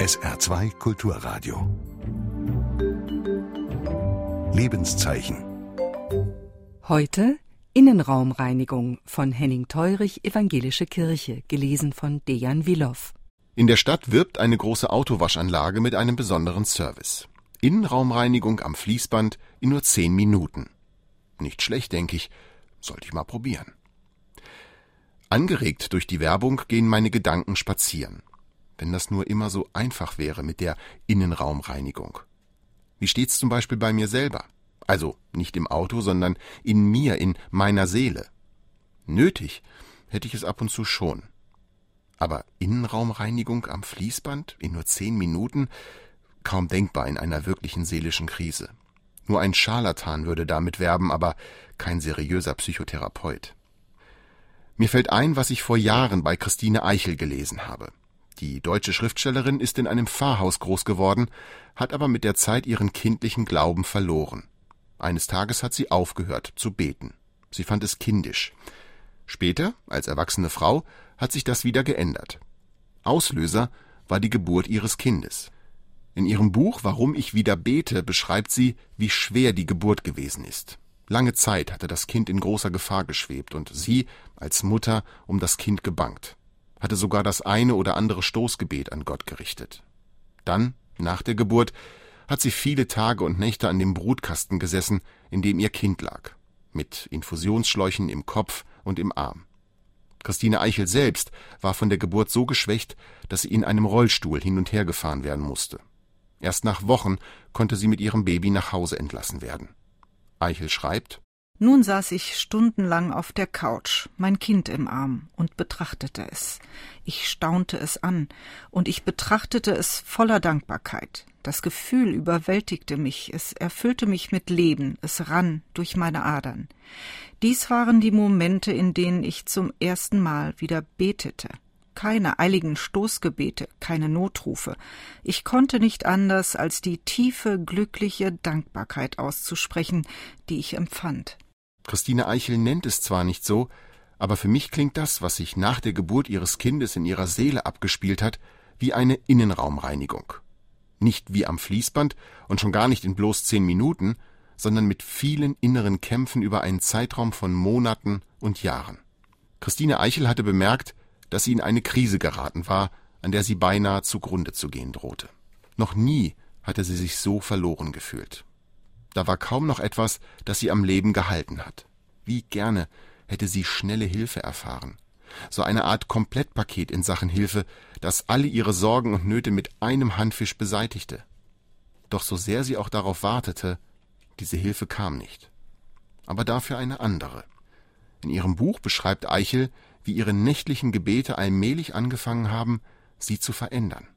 SR2 Kulturradio. Lebenszeichen. Heute Innenraumreinigung von Henning Teurich Evangelische Kirche, gelesen von Dejan Wilow. In der Stadt wirbt eine große Autowaschanlage mit einem besonderen Service. Innenraumreinigung am Fließband in nur zehn Minuten. Nicht schlecht, denke ich. Sollte ich mal probieren. Angeregt durch die Werbung gehen meine Gedanken spazieren. Wenn das nur immer so einfach wäre mit der Innenraumreinigung. Wie steht's zum Beispiel bei mir selber? Also nicht im Auto, sondern in mir, in meiner Seele. Nötig hätte ich es ab und zu schon. Aber Innenraumreinigung am Fließband in nur zehn Minuten? Kaum denkbar in einer wirklichen seelischen Krise. Nur ein Scharlatan würde damit werben, aber kein seriöser Psychotherapeut. Mir fällt ein, was ich vor Jahren bei Christine Eichel gelesen habe. Die deutsche Schriftstellerin ist in einem Pfarrhaus groß geworden, hat aber mit der Zeit ihren kindlichen Glauben verloren. Eines Tages hat sie aufgehört zu beten. Sie fand es kindisch. Später, als erwachsene Frau, hat sich das wieder geändert. Auslöser war die Geburt ihres Kindes. In ihrem Buch Warum ich wieder bete beschreibt sie, wie schwer die Geburt gewesen ist. Lange Zeit hatte das Kind in großer Gefahr geschwebt und sie als Mutter um das Kind gebangt, hatte sogar das eine oder andere Stoßgebet an Gott gerichtet. Dann, nach der Geburt, hat sie viele Tage und Nächte an dem Brutkasten gesessen, in dem ihr Kind lag, mit Infusionsschläuchen im Kopf und im Arm. Christine Eichel selbst war von der Geburt so geschwächt, dass sie in einem Rollstuhl hin und her gefahren werden musste. Erst nach Wochen konnte sie mit ihrem Baby nach Hause entlassen werden. Eichel schreibt Nun saß ich stundenlang auf der Couch, mein Kind im Arm, und betrachtete es. Ich staunte es an, und ich betrachtete es voller Dankbarkeit. Das Gefühl überwältigte mich, es erfüllte mich mit Leben, es rann durch meine Adern. Dies waren die Momente, in denen ich zum ersten Mal wieder betete keine eiligen Stoßgebete, keine Notrufe. Ich konnte nicht anders, als die tiefe, glückliche Dankbarkeit auszusprechen, die ich empfand. Christine Eichel nennt es zwar nicht so, aber für mich klingt das, was sich nach der Geburt ihres Kindes in ihrer Seele abgespielt hat, wie eine Innenraumreinigung. Nicht wie am Fließband und schon gar nicht in bloß zehn Minuten, sondern mit vielen inneren Kämpfen über einen Zeitraum von Monaten und Jahren. Christine Eichel hatte bemerkt, dass sie in eine Krise geraten war, an der sie beinahe zugrunde zu gehen drohte. Noch nie hatte sie sich so verloren gefühlt. Da war kaum noch etwas, das sie am Leben gehalten hat. Wie gerne hätte sie schnelle Hilfe erfahren. So eine Art Komplettpaket in Sachen Hilfe, das alle ihre Sorgen und Nöte mit einem Handfisch beseitigte. Doch so sehr sie auch darauf wartete, diese Hilfe kam nicht. Aber dafür eine andere. In ihrem Buch beschreibt Eichel, wie ihre nächtlichen Gebete allmählich angefangen haben, sie zu verändern.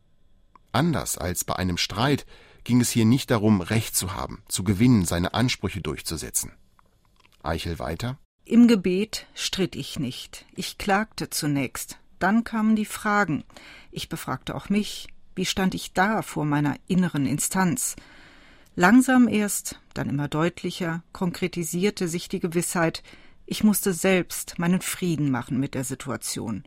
Anders als bei einem Streit ging es hier nicht darum, Recht zu haben, zu gewinnen, seine Ansprüche durchzusetzen. Eichel weiter. Im Gebet stritt ich nicht. Ich klagte zunächst. Dann kamen die Fragen. Ich befragte auch mich. Wie stand ich da vor meiner inneren Instanz? Langsam erst, dann immer deutlicher, konkretisierte sich die Gewissheit, ich musste selbst meinen Frieden machen mit der Situation.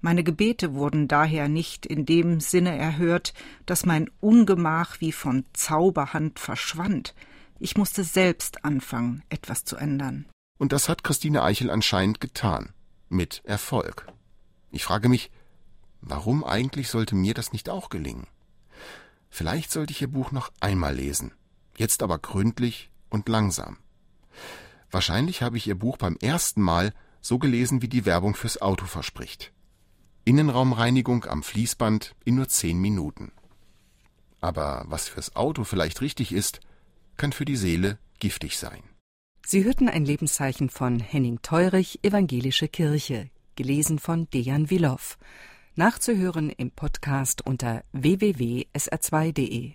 Meine Gebete wurden daher nicht in dem Sinne erhört, dass mein Ungemach wie von Zauberhand verschwand. Ich musste selbst anfangen, etwas zu ändern. Und das hat Christine Eichel anscheinend getan. Mit Erfolg. Ich frage mich, warum eigentlich sollte mir das nicht auch gelingen? Vielleicht sollte ich Ihr Buch noch einmal lesen. Jetzt aber gründlich und langsam. Wahrscheinlich habe ich Ihr Buch beim ersten Mal so gelesen, wie die Werbung fürs Auto verspricht. Innenraumreinigung am Fließband in nur zehn Minuten. Aber was fürs Auto vielleicht richtig ist, kann für die Seele giftig sein. Sie hörten ein Lebenszeichen von Henning Teurich, Evangelische Kirche, gelesen von Dejan Wilow. Nachzuhören im Podcast unter www.sr2.de.